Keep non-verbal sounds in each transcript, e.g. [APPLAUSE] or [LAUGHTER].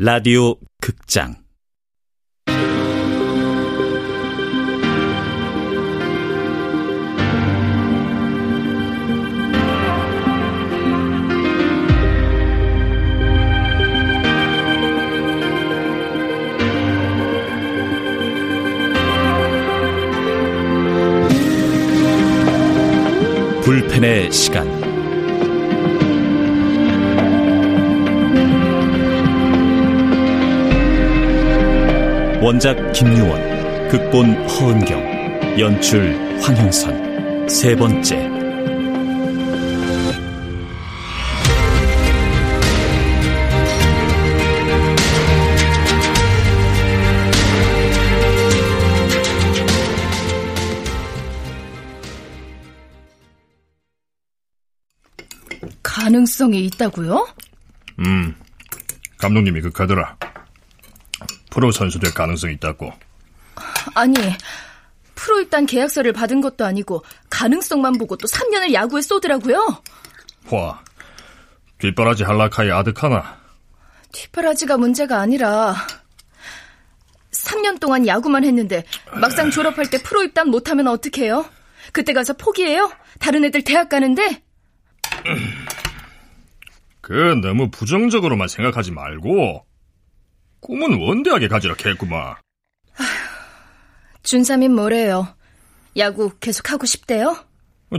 라디오 극장. 불펜의 시간 원작 김유원, 극본 허은경, 연출 황형선, 세 번째. 가능성이 있다고요? 음, 감독님이 극하더라. 프로 선수 될 가능성이 있다고. 아니, 프로 입단 계약서를 받은 것도 아니고 가능성만 보고 또 3년을 야구에 쏘더라고요. 와, 뒷바라지 할라카이 아득하나. 뒷바라지가 문제가 아니라 3년 동안 야구만 했는데 막상 졸업할 때 프로 입단 못하면 어떡해요? 그때 가서 포기해요? 다른 애들 대학 가는데? 그 너무 부정적으로만 생각하지 말고 꿈은 원대하게 가지라 했구만. 준삼인 뭐래요? 야구 계속 하고 싶대요?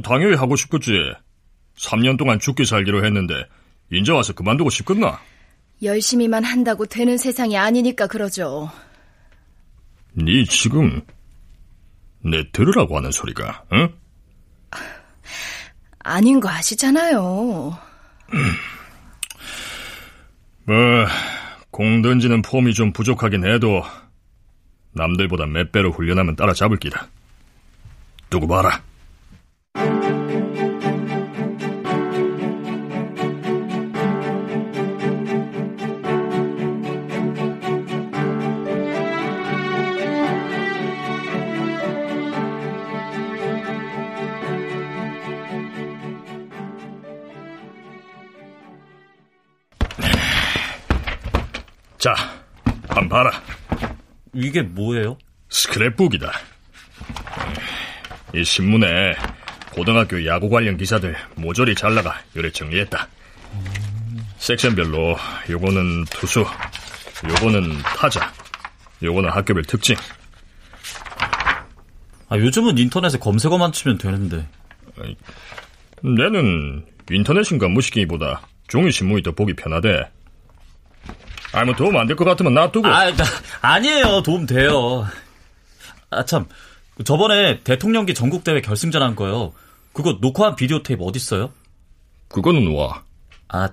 당연히 하고 싶겠지. 3년 동안 죽기 살기로 했는데 인제 와서 그만두고 싶겠나? 열심히만 한다고 되는 세상이 아니니까 그러죠. 네 지금 내 들으라고 하는 소리가, 응? 아닌 거 아시잖아요. 뭐, 공 던지는 폼이 좀 부족하긴 해도 남들보다 몇 배로 훈련하면 따라잡을 기다. 두고 봐라. 자, 한 봐라. 이게 뭐예요? 스크랩북이다. 이 신문에 고등학교 야구 관련 기사들 모조리 잘라가 요래 정리했다. 섹션별로 요거는 투수, 요거는 타자, 요거는 학교별 특징. 아, 요즘은 인터넷에 검색어만 치면 되는데. 내는 인터넷인가 무식이보다 종이 신문이 더 보기 편하대. 아니 뭐 도움 안 될 것 같으면 놔두고. 아, 나, 아니에요. 도움 돼요. 아, 참. 저번에 대통령기 전국대회 결승전 한 거요. 그거 녹화한 비디오 테이프 어딨어요? 그거는 와. 아,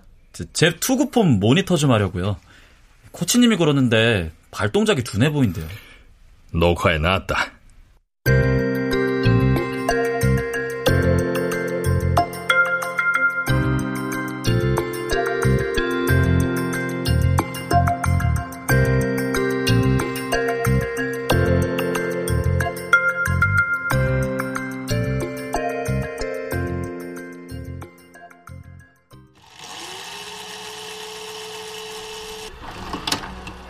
제 투구폼 모니터 좀 하려고요. 코치님이 그러는데 발동작이 둔해 보인대요. 녹화해 놨다.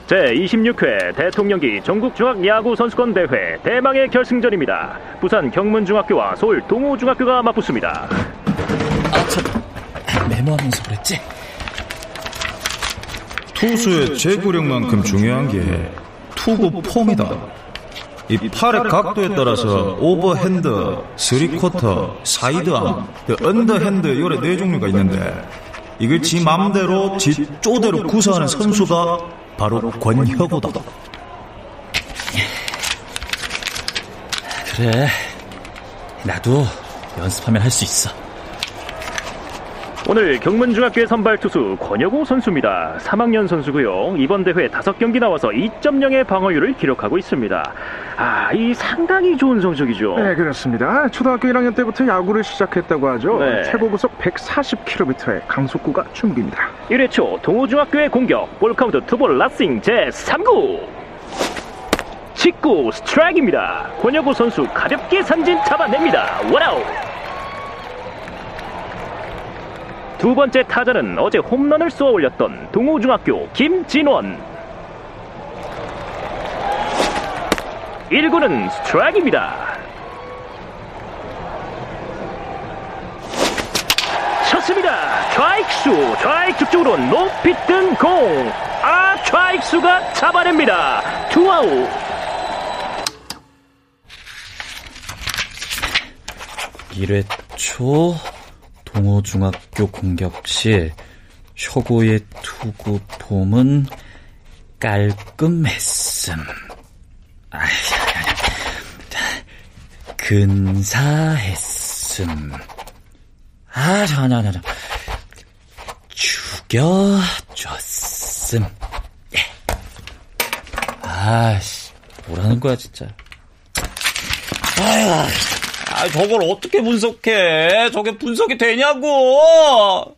제26회 대통령기 전국중학야구선수권 대회 대망의 결승전입니다. 부산 경문중학교와 서울 동호중학교가 맞붙습니다. 아, 참. 메모하면서 그랬지? 투수의 제구력만큼 중요한 게 투구 폼이다. 이 팔의 각도에 따라서 오버핸드, 스리쿼터, 사이드암, 그 언더핸드 요래 네 종류가 있는데 이걸 지 맘대로 지 쪼대로 구사하는 선수가 바로 권혁우다. 그래. 나도 연습하면 할 수 있어. 오늘 경문중학교의 선발 투수 권혁우 선수입니다. 3학년 선수고요. 이번 대회 5경기 나와서 2.0의 방어율을 기록하고 있습니다. 아, 이 상당히 좋은 성적이죠. 네, 그렇습니다. 초등학교 1학년 때부터 야구를 시작했다고 하죠. 네. 최고 구속 140km의 강속구가 주무기입니다. 1회 초 동호중학교의 공격 볼카운트 투볼 nothing 제3구 직구 스트라이크입니다. 권혁우 선수 가볍게 삼진 잡아냅니다. 원아웃 두 번째 타자는 어제 홈런을 쏘아 올렸던 동호중학교 김진원. 1구는 스트라이크입니다. 쳤습니다. 좌익수, 좌익수 쪽으로 높이 뜬 공. 아, 좌익수가 잡아냅니다. 투아웃. 1회 초 동호중학교 공격 시 효고의 투구 폼은 깔끔했음. 근사했음. 아, 잠깐만, 잠깐만. 죽여줬음. 예. 아씨, 뭐라는 거야, 진짜. 아휴, 아, 저걸 어떻게 분석해? 저게 분석이 되냐고!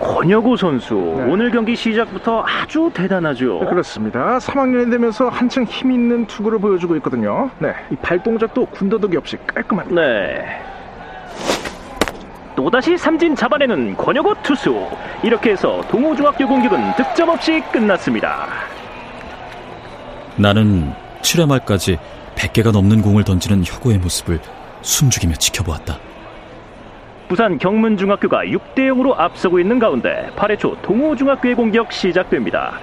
권혁우 선수 오늘 경기 시작부터 아주 대단하죠. 네, 그렇습니다. 3학년이 되면서 한층 힘 있는 투구를 보여주고 있거든요. 네, 이 발 동작도 군더더기 없이 깔끔합니다. 네. 또다시 삼진 잡아내는 권혁우 투수. 이렇게 해서 동호중학교 공격은 득점 없이 끝났습니다. 나는 7회 말까지 100개가 넘는 공을 던지는 혁오의 모습을 숨죽이며 지켜보았다. 부산 경문중학교가 6대 0으로 앞서고 있는 가운데 8회 초 동호중학교의 공격 시작됩니다.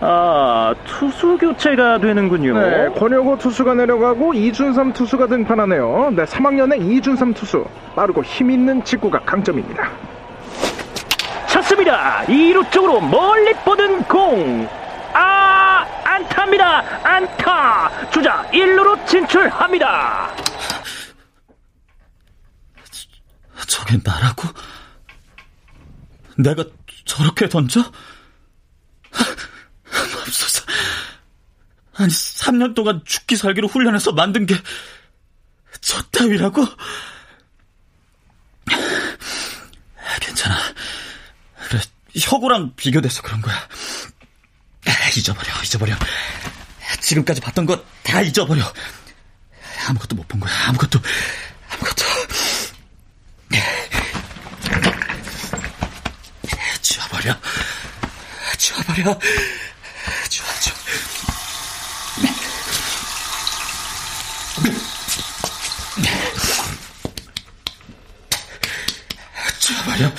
아, 투수 교체가 되는군요. 네, 권혁호 투수가 내려가고 이준삼 투수가 등판하네요. 네, 3학년의 이준삼 투수. 빠르고 힘 있는 직구가 강점입니다. 쳤습니다. 2루 쪽으로 멀리 뻗은 공. 아, 안타입니다. 안타. 주자 1루로 진출합니다. 저게 나라고? 내가 저렇게 던져? 맙소사. 아니, 3년 동안 죽기 살기로 훈련해서 만든 게, 저 따위라고? 괜찮아. 그래, 혁우랑 비교돼서 그런 거야. 잊어버려, 잊어버려. 지금까지 봤던 거 다 잊어버려. 아무것도 못 본 거야, 아무것도, 아무것도. 지워버려. 지워버려. 지워, 지워. 지워버려.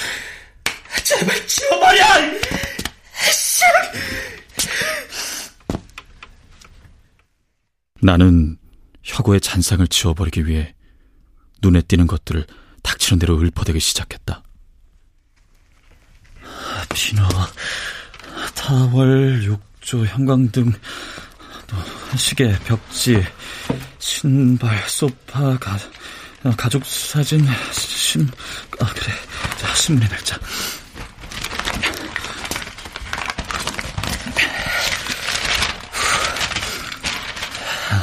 제발 지워버려! 나는 혁오의 잔상을 지워버리기 위해 눈에 띄는 것들을 닥치는 대로 읊어대기 시작했다. 피너, 타월, 욕조, 형광등, 또 시계, 벽지, 신발, 소파, 가, 가족 사진, 신, 아 그래, 자, 신문의 날짜.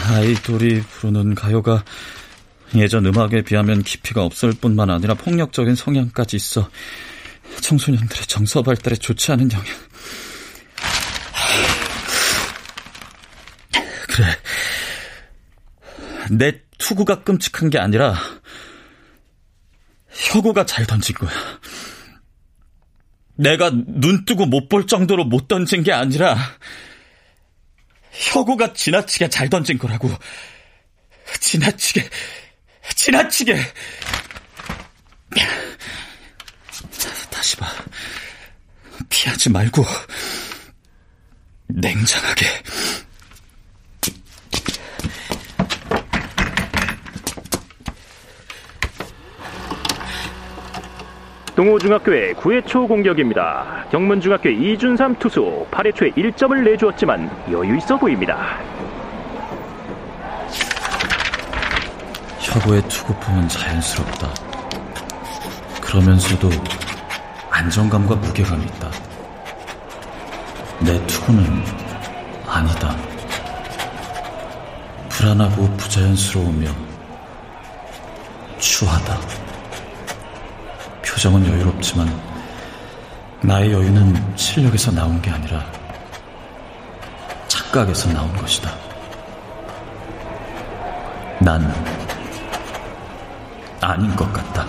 아이돌이 부르는 가요가 예전 음악에 비하면 깊이가 없을 뿐만 아니라 폭력적인 성향까지 있어 청소년들의 정서 발달에 좋지 않은 영향. 그래. 내 투구가 끔찍한 게 아니라 혁우가 잘 던진 거야. 내가 눈 뜨고 못 볼 정도로 못 던진 게 아니라 혁우가 지나치게 잘 던진 거라고. 지나치게, 지나치게. 다시 봐. 피하지 말고, 냉정하게. 동호중학교의 9회 초 공격입니다. 경문중학교 이준삼 투수 8회 초에 1점을 내주었지만 여유 있어 보입니다. 혁오의 투구폼은 자연스럽다. 그러면서도 안정감과 무게감이 있다. 내 투구는 아니다. 불안하고 부자연스러우며 추하다. 표정은 여유롭지만 나의 여유는 실력에서 나온 게 아니라 착각에서 나온 것이다. 난 아닌 것 같다.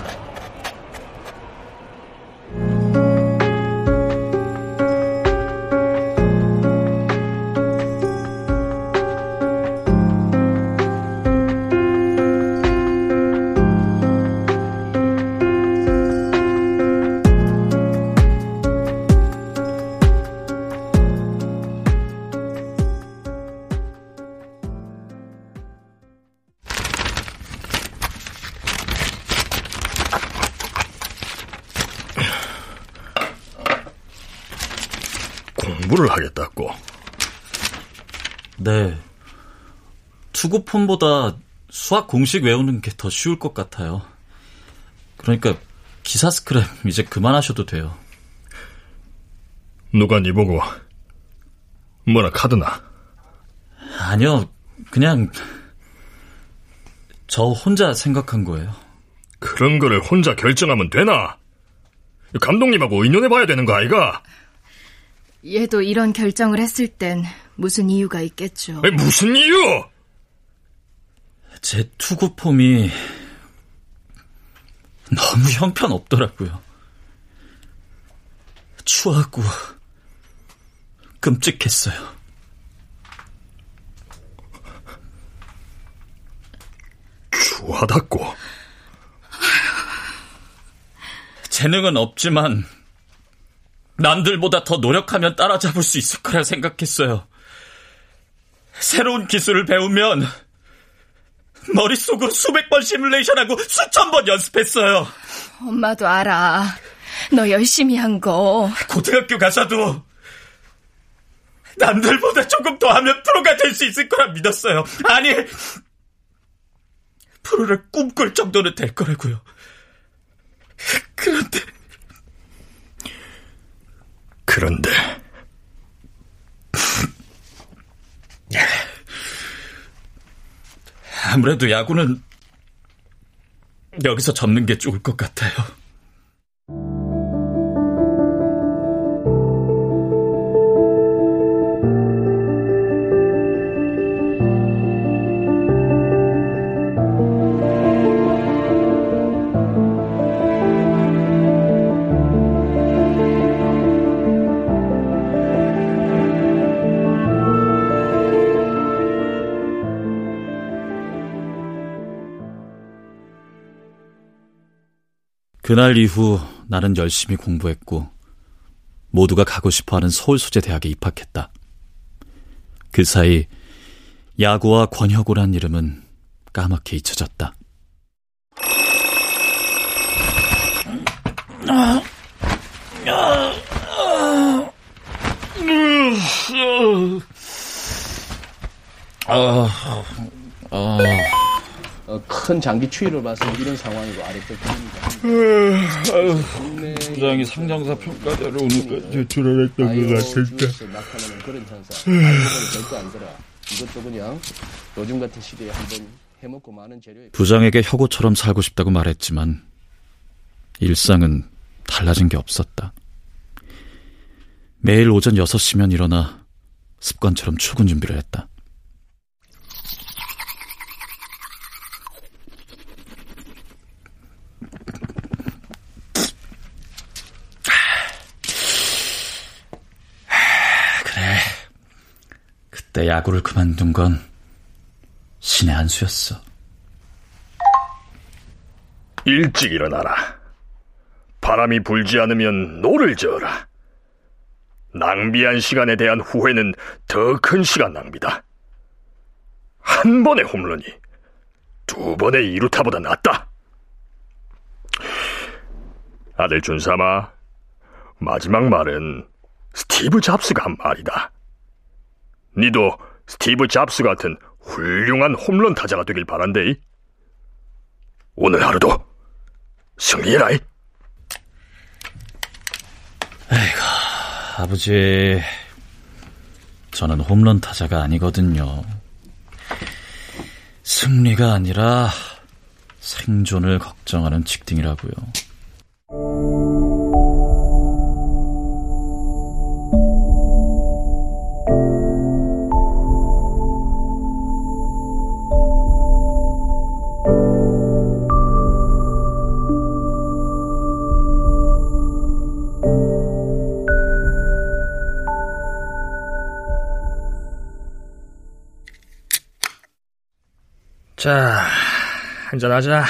공부를 하겠다고. 네. 투구폰보다 수학 공식 외우는 게 더 쉬울 것 같아요. 그러니까 기사 스크랩 [LAUGHS] 이제 그만하셔도 돼요. 누가 니 보고 뭐라 카드나? 아니요. 그냥 저 혼자 생각한 거예요. 그런 거를 혼자 결정하면 되나? 감독님하고 의논해봐야 되는 거 아이가? 얘도 이런 결정을 했을 땐 무슨 이유가 있겠죠. 아니, 무슨 이유? 제 투구 폼이 너무 형편없더라고요. 추하고 끔찍했어요. 추하다고. 재능은 없지만 남들보다 더 노력하면 따라잡을 수 있을 거라 생각했어요. 새로운 기술을 배우면 머릿속으로 수백 번 시뮬레이션하고 수천 번 연습했어요. 엄마도 알아. 너 열심히 한 거. 고등학교 가서도 남들보다 조금 더 하면 프로가 될 수 있을 거라 믿었어요. 아니, 프로를 꿈꿀 정도는 될 거라고요. 그런데 그런데 아무래도 야구는 여기서 접는 게 좋을 것 같아요. 그날 이후 나는 열심히 공부했고 모두가 가고 싶어하는 서울소재대학에 입학했다. 그 사이 야구와 권혁우란 이름은 까맣게 잊혀졌다. 아, 아. 어, 큰 장기 추이를 봐서 이런 상황이고 아래쪽 팀입니다. 부장이 상장사 평가대로 오늘까지 출연했던 것 같은데. 나타나는 그런 현상. 절대 안 들어. 이것도 그냥 요즘 같은 시대에 한번 해먹고 많은 재료에 부장에게 혁오처럼 살고 싶다고 말했지만 일상은 달라진 게 없었다. 매일 오전 6시면 일어나 습관처럼 출근 준비를 했다. 그래. 그때 야구를 그만둔 건 신의 한 수였어. 일찍 일어나라. 바람이 불지 않으면 노를 저어라. 낭비한 시간에 대한 후회는 더 큰 시간 낭비다. 한 번의 홈런이 두 번의 이루타보다 낫다. 아들 준삼아, 마지막 말은 스티브 잡스가 한 말이다. 니도 스티브 잡스 같은 훌륭한 홈런 타자가 되길 바란대. 오늘 하루도 승리해라이. 아버지, 저는 홈런 타자가 아니거든요. 승리가 아니라 생존을 걱정하는 직딩이라고요. 자, 한잔하자.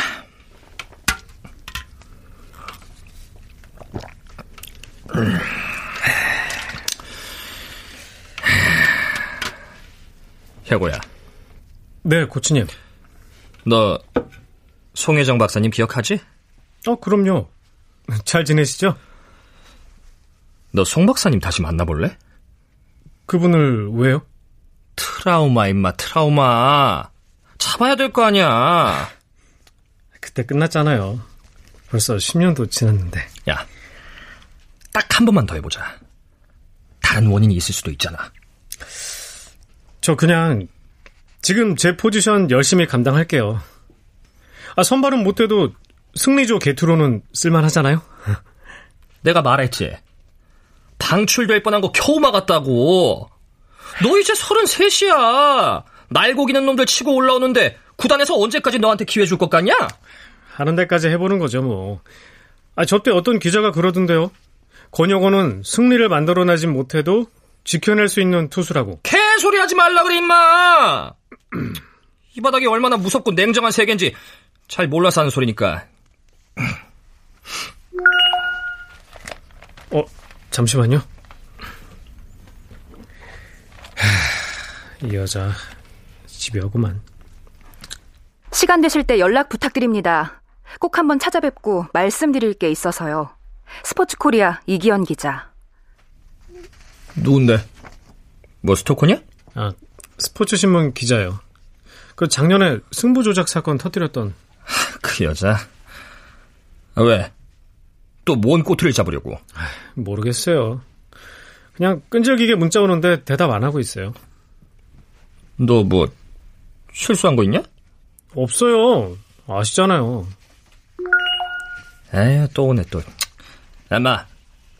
혁오야. 네, 고치님. 너 송혜정 박사님 기억하지? 어, 그럼요. 잘 지내시죠? 너 송 박사님 다시 만나볼래? 그분을 왜요? 트라우마 임마 트라우마 잡아야 될 거 아니야 그때 끝났잖아요. 벌써 10년도 지났는데. 야 딱 한 번만 더 해보자 다른 원인이 있을 수도 있잖아 저 그냥 지금 제 포지션 열심히 감당할게요. 아, 선발은 못해도 승리조 개투로는 쓸만하잖아요? [LAUGHS] 내가 말했지 방출될 뻔한 거 겨우 막았다고 너 이제 33이야 날고기는 놈들 치고 올라오는데 구단에서 언제까지 너한테 기회 줄 것 같냐? 하는 데까지 해보는 거죠, 뭐. 아, 저때 어떤 기자가 그러던데요. 권혁원은 승리를 만들어내진 못해도 지켜낼 수 있는 투수라고. 개소리 하지 말라 그래 임마 [CLEARS THROAT] 이 바닥이 얼마나 무섭고 냉정한 세계인지 잘 몰라서 하는 소리니까 어, 잠시만요. 하, 이 여자 집에 오구만. 시간 되실 때 연락 부탁드립니다. 꼭 한번 찾아뵙고 말씀드릴 게 있어서요. 스포츠 코리아 이기현 기자. 누군데? 뭐 스토커냐? 아, 스포츠 신문 기자요. 그 작년에 승부 조작 사건 터뜨렸던 그 여자 아, 왜? 또 뭔 꼬투리를 잡으려고 모르겠어요. 그냥 끈질기게 문자 오는데 대답 안 하고 있어요. 너 뭐 실수한 거 있냐? 없어요. 아시잖아요. 에휴 또 오네 또 엄마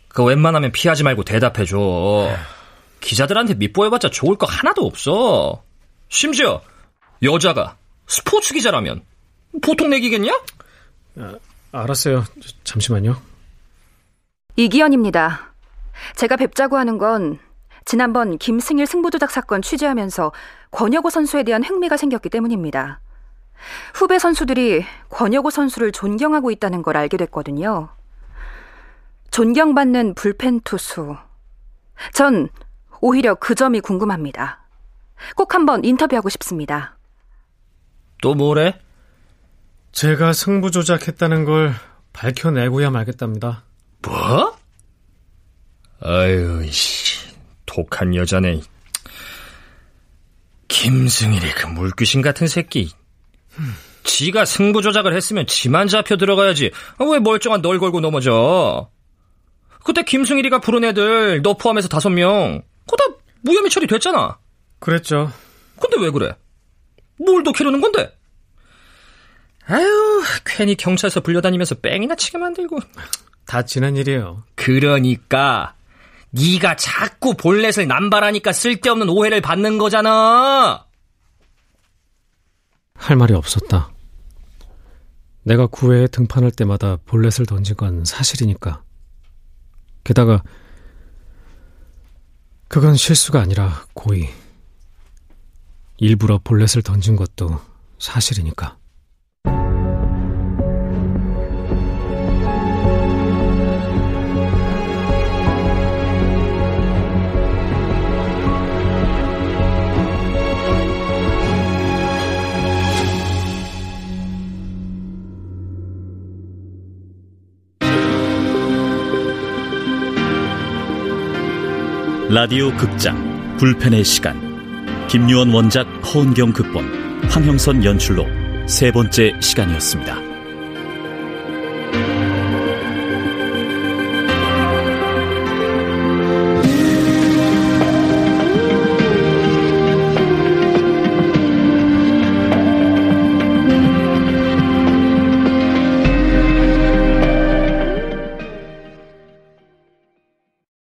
그거 웬만하면 피하지 말고 대답해줘 기자들한테 밑보여봤자 좋을 거 하나도 없어 심지어 여자가 스포츠 기자라면 보통 내기겠냐? 알았어요. 저- 잠시만요. 이기현입니다. 제가 뵙자고 하는 건 지난번 김승일 승부조작 사건 취재하면서 권혁우 선수에 대한 흥미가 생겼기 때문입니다. 후배 선수들이 권혁우 선수를 존경하고 있다는 걸 알게 됐거든요. 존경받는 불펜 투수. 전 오히려 그 점이 궁금합니다. 꼭 한번 인터뷰하고 싶습니다. 또 뭐래? 제가 승부 조작했다는 걸 밝혀내고야 말겠답니다. 뭐? 아유, 씨, 독한 여자네. 김승일이 그 물귀신 같은 새끼. 지가 승부 조작을 했으면 지만 잡혀 들어가야지. 아, 왜 멀쩡한 널 걸고 넘어져? 그때 김승일이가 부른 애들 너 포함해서 다섯 명. 그거 다 무혐의 처리됐잖아. 그랬죠. 근데 왜 그래? 뭘더 키우는 건데? 아유, 괜히 경찰서 불려다니면서 뺑이나 치게 만들고. 다 지난 일이에요. 그러니까 네가 자꾸 볼넷을 남발하니까 쓸데없는 오해를 받는 거잖아. 할 말이 없었다. 내가 구회에 등판할 때마다 볼넷을 던진 건 사실이니까. 게다가 그건 실수가 아니라 고의. 일부러 볼넷을 던진 것도 사실이니까. 라디오 극장 불펜의 시간 김유원 원작 허은경 극본 황형선 연출로 세 번째 시간이었습니다.